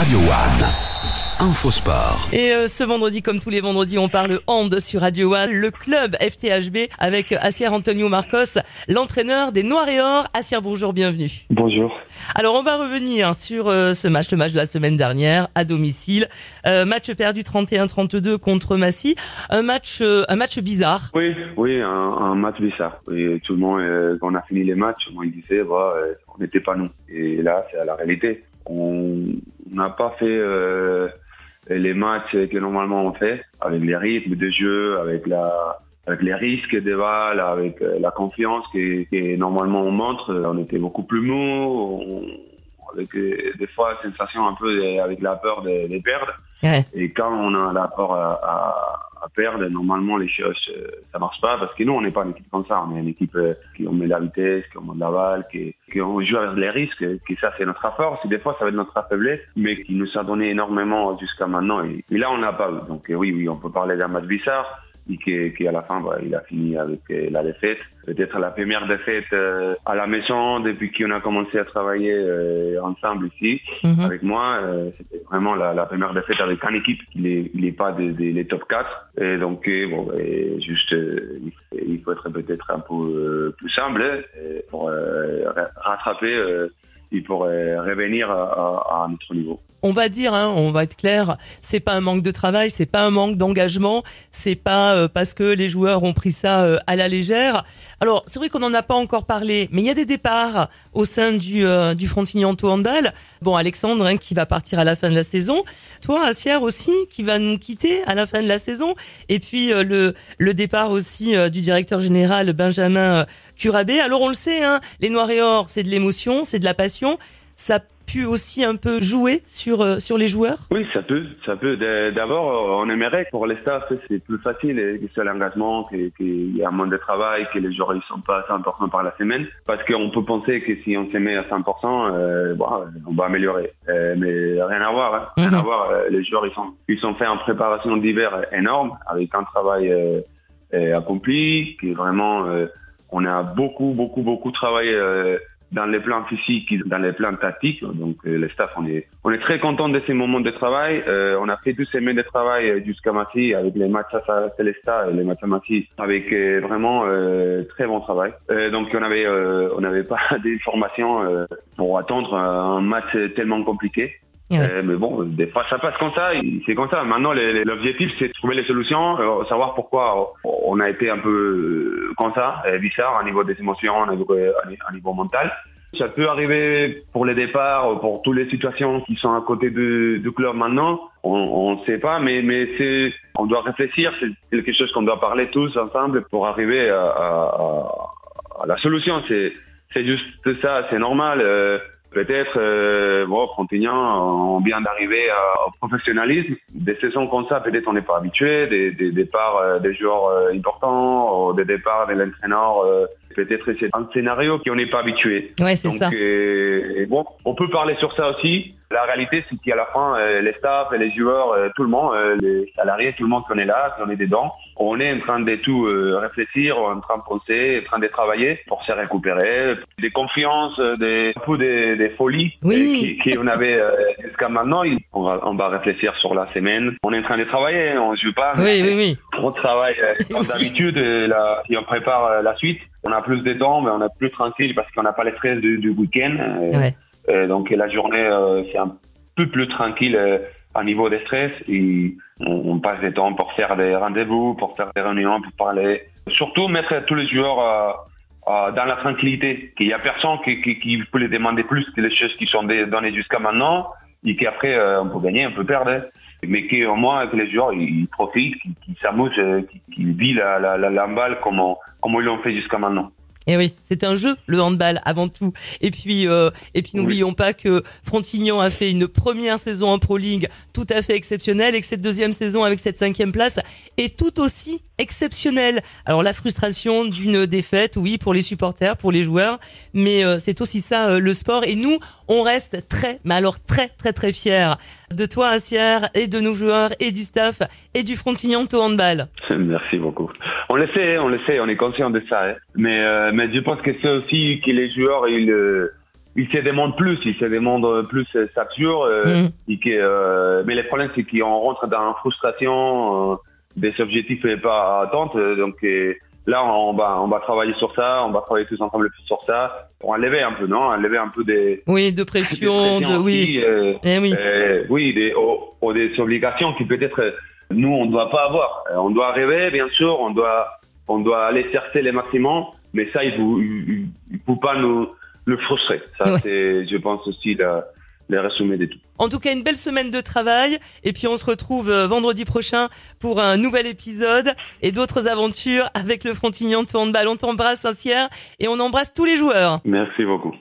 Radio One. Infosport. Et euh, ce vendredi, comme tous les vendredis, on parle hand sur Radio One, le club FTHB avec Assier Antonio Marcos, l'entraîneur des Noirs et Or. Assier, bonjour, bienvenue. Bonjour. Alors, on va revenir sur euh, ce match, le match de la semaine dernière, à domicile. Euh, match perdu 31-32 contre Massy. Un match, euh, un match bizarre. Oui, oui, un, un match bizarre. Et tout le monde, euh, quand on a fini les matchs, tout le monde disait, bah, euh, on n'était pas nous. Et là, c'est la réalité. On n'a pas fait euh, les matchs que normalement on fait, avec les rythmes de jeu, avec la avec les risques des balles, avec euh, la confiance que, que normalement on montre. On était beaucoup plus mou, on- avec euh, des fois sensation un peu de- avec la peur de, de perdre. Ouais. Et quand on a la peur à, à- normalement les choses euh, ça marche pas parce que nous on n'est pas une équipe comme ça. On est une équipe euh, qui on met la vitesse, qui on met la balle, qui, qui on joue avec les risques. Que ça c'est notre force. Et des fois ça va être notre faiblesse, mais qui nous a donné énormément jusqu'à maintenant. Et, et là on n'a pas eu. Donc euh, oui oui on peut parler d'un match bizarre et qui, qui à la fin bah, il a fini avec euh, la défaite. Peut-être la première défaite euh, à la maison depuis qu'on a commencé à travailler euh, ensemble ici Mhm. avec moi. euh, C'était vraiment la, la première défaite avec une équipe. Il est, il est pas des des- les top 4. Et donc euh, bon, et juste euh, il faut- être peut-être un peu euh, plus simple pour euh, ra- rattraper euh, et pour euh, revenir à, à, à notre niveau. On va dire, hein, on va être clair, c'est pas un manque de travail, c'est pas un manque d'engagement, c'est pas euh, parce que les joueurs ont pris ça euh, à la légère. Alors, c'est vrai qu'on n'en a pas encore parlé, mais il y a des départs au sein du, euh, du. Bon, Alexandre, hein, qui va partir à la fin de la saison. Toi, Assier aussi, qui va nous quitter à la fin de la saison. Et puis, euh, le, le départ aussi euh, du directeur général Benjamin euh, Curabé. Alors, on le sait, hein, les Noirs et Or, c'est de l'émotion, c'est de la passion. Ça pu aussi un peu jouer sur, euh, sur les joueurs? Oui, ça peut, ça peut. D'abord, euh, on aimerait que pour les staffs, c'est plus facile, que c'est l'engagement, qu'il y a moins de travail, que les joueurs ils sont pas à 100% par la semaine, parce qu'on peut penser que si on se met à 100%, euh, bon, on va améliorer. Euh, mais rien à voir, hein. rien Mhm. à voir. Les joueurs ils sont, ils sont faits en préparation d'hiver énorme, avec un travail accompli, qui est vraiment, euh, on a beaucoup, beaucoup, beaucoup travaillé. euh, dans les plans physiques, dans les plans tactiques. Donc euh, le staff, on est, on est très content de ces moments de travail. Euh, on a fait deux semaines de travail euh, jusqu'à Massy avec les matchs à Célesta et les matchs à Massy avec euh, vraiment euh, très bon travail. Euh, donc on avait, euh, on n'avait pas d'informations euh, pour attendre un match tellement compliqué. Ouais. Euh, mais bon, des fois ça passe comme ça, c'est comme ça. Maintenant, les- les- l'objectif c'est de trouver les solutions, euh, savoir pourquoi on a été un peu comme ça, euh, bizarre à niveau des émotions, à niveau, euh, à niveau mental. Ça peut arriver pour les départs, pour toutes les situations qui sont à côté du, du club maintenant. On ne sait pas, mais, mais c'est, on doit réfléchir. C'est quelque chose qu'on doit parler tous ensemble pour arriver à- à- à la solution. C'est, c'est juste ça, c'est normal. Euh, Peut-être, euh, bon, Frontignan, on vient d'arriver à- au professionnalisme. Des saisons comme ça, peut-être on n'est pas habitué. Des, des départs euh, des joueurs euh, importants, ou des départs de l'entraîneur. euh, peut-être c'est un scénario qu'on n'est pas habitué. Ouais, c'est Donc, ça. euh, et bon, on peut parler sur ça aussi. La réalité, c'est qu'à la fin, euh, les staffs, les joueurs, euh, tout le monde, euh, les salariés, tout le monde qu'on est là, qu'on est dedans, on est en train de tout euh, réfléchir, en train de penser, en train de travailler pour se récupérer. Des confiances, euh, des, un peu des, des folies Oui. euh, qui- qu'on avait euh, jusqu'à maintenant. On va, on va réfléchir sur la semaine. On est en train de travailler, on joue pas. Oui, oui, oui. On travaille euh, comme Oui. d'habitude et on prépare la suite. On a plus de temps, mais on est plus tranquille parce qu'on n'a pas les stress du, du week-end. Ouais. Euh, donc la journée, euh, c'est un peu plus tranquille euh, à niveau de stress et on, passe des temps pour faire des rendez-vous, pour faire des réunions, pour parler. Surtout mettre tous les joueurs dans la tranquillité, qu'il y a personne qui, peut les demander plus que les choses qui sont données jusqu'à maintenant et qu'après on peut gagner, on peut perdre. Mais qu'au moins que les joueurs ils, profitent, qu'ils s'amusent, qu'ils vivent la, la, balle comme ils l'ont fait jusqu'à maintenant. Et oui, c'est un jeu, le handball, avant tout. Et puis, euh, et puis n'oublions pas que Frontignan a fait une première saison en Pro League tout à fait exceptionnelle et que cette deuxième saison avec cette cinquième place est tout aussi exceptionnelle. Alors la frustration d'une défaite, oui, pour les supporters, pour les joueurs, mais euh, c'est aussi ça euh, le sport. Et nous, on reste très, mais alors très, très, très fiers de toi, Assière, et de nos joueurs, et du staff, et du Frontignan au handball. Merci beaucoup. On le sait, on le sait, on est conscient de ça. hein. Mais, euh, mais je pense que c'est aussi que les joueurs, ils, euh, ils se demandent plus, ils se demandent plus chaque jour. Mm. et que, euh, mais le problème, c'est qu'on rentre dans une frustration euh, des objectifs pas atteints. Donc euh, là, on va, on va travailler sur ça, on va travailler tous ensemble sur ça, pour enlever un peu, non? Enlever un peu des, Oui, de pression, des de oui. euh, Eh oui. euh, oui, des, ou- ou des obligations qui peut-être euh, nous on ne doit pas avoir. Euh, On doit rêver, bien sûr, on doit, on doit aller chercher les maximum, mais ça il ne il, il faut pas nous le frustrer. Ça Ouais. c'est, je pense aussi la, tout. En tout cas, une belle semaine de travail. Et puis, on se retrouve euh, vendredi prochain pour un nouvel épisode et d'autres aventures avec le Frontignan de Handball. On t'embrasse, Saint-Cyr, et on embrasse tous les joueurs. Merci beaucoup.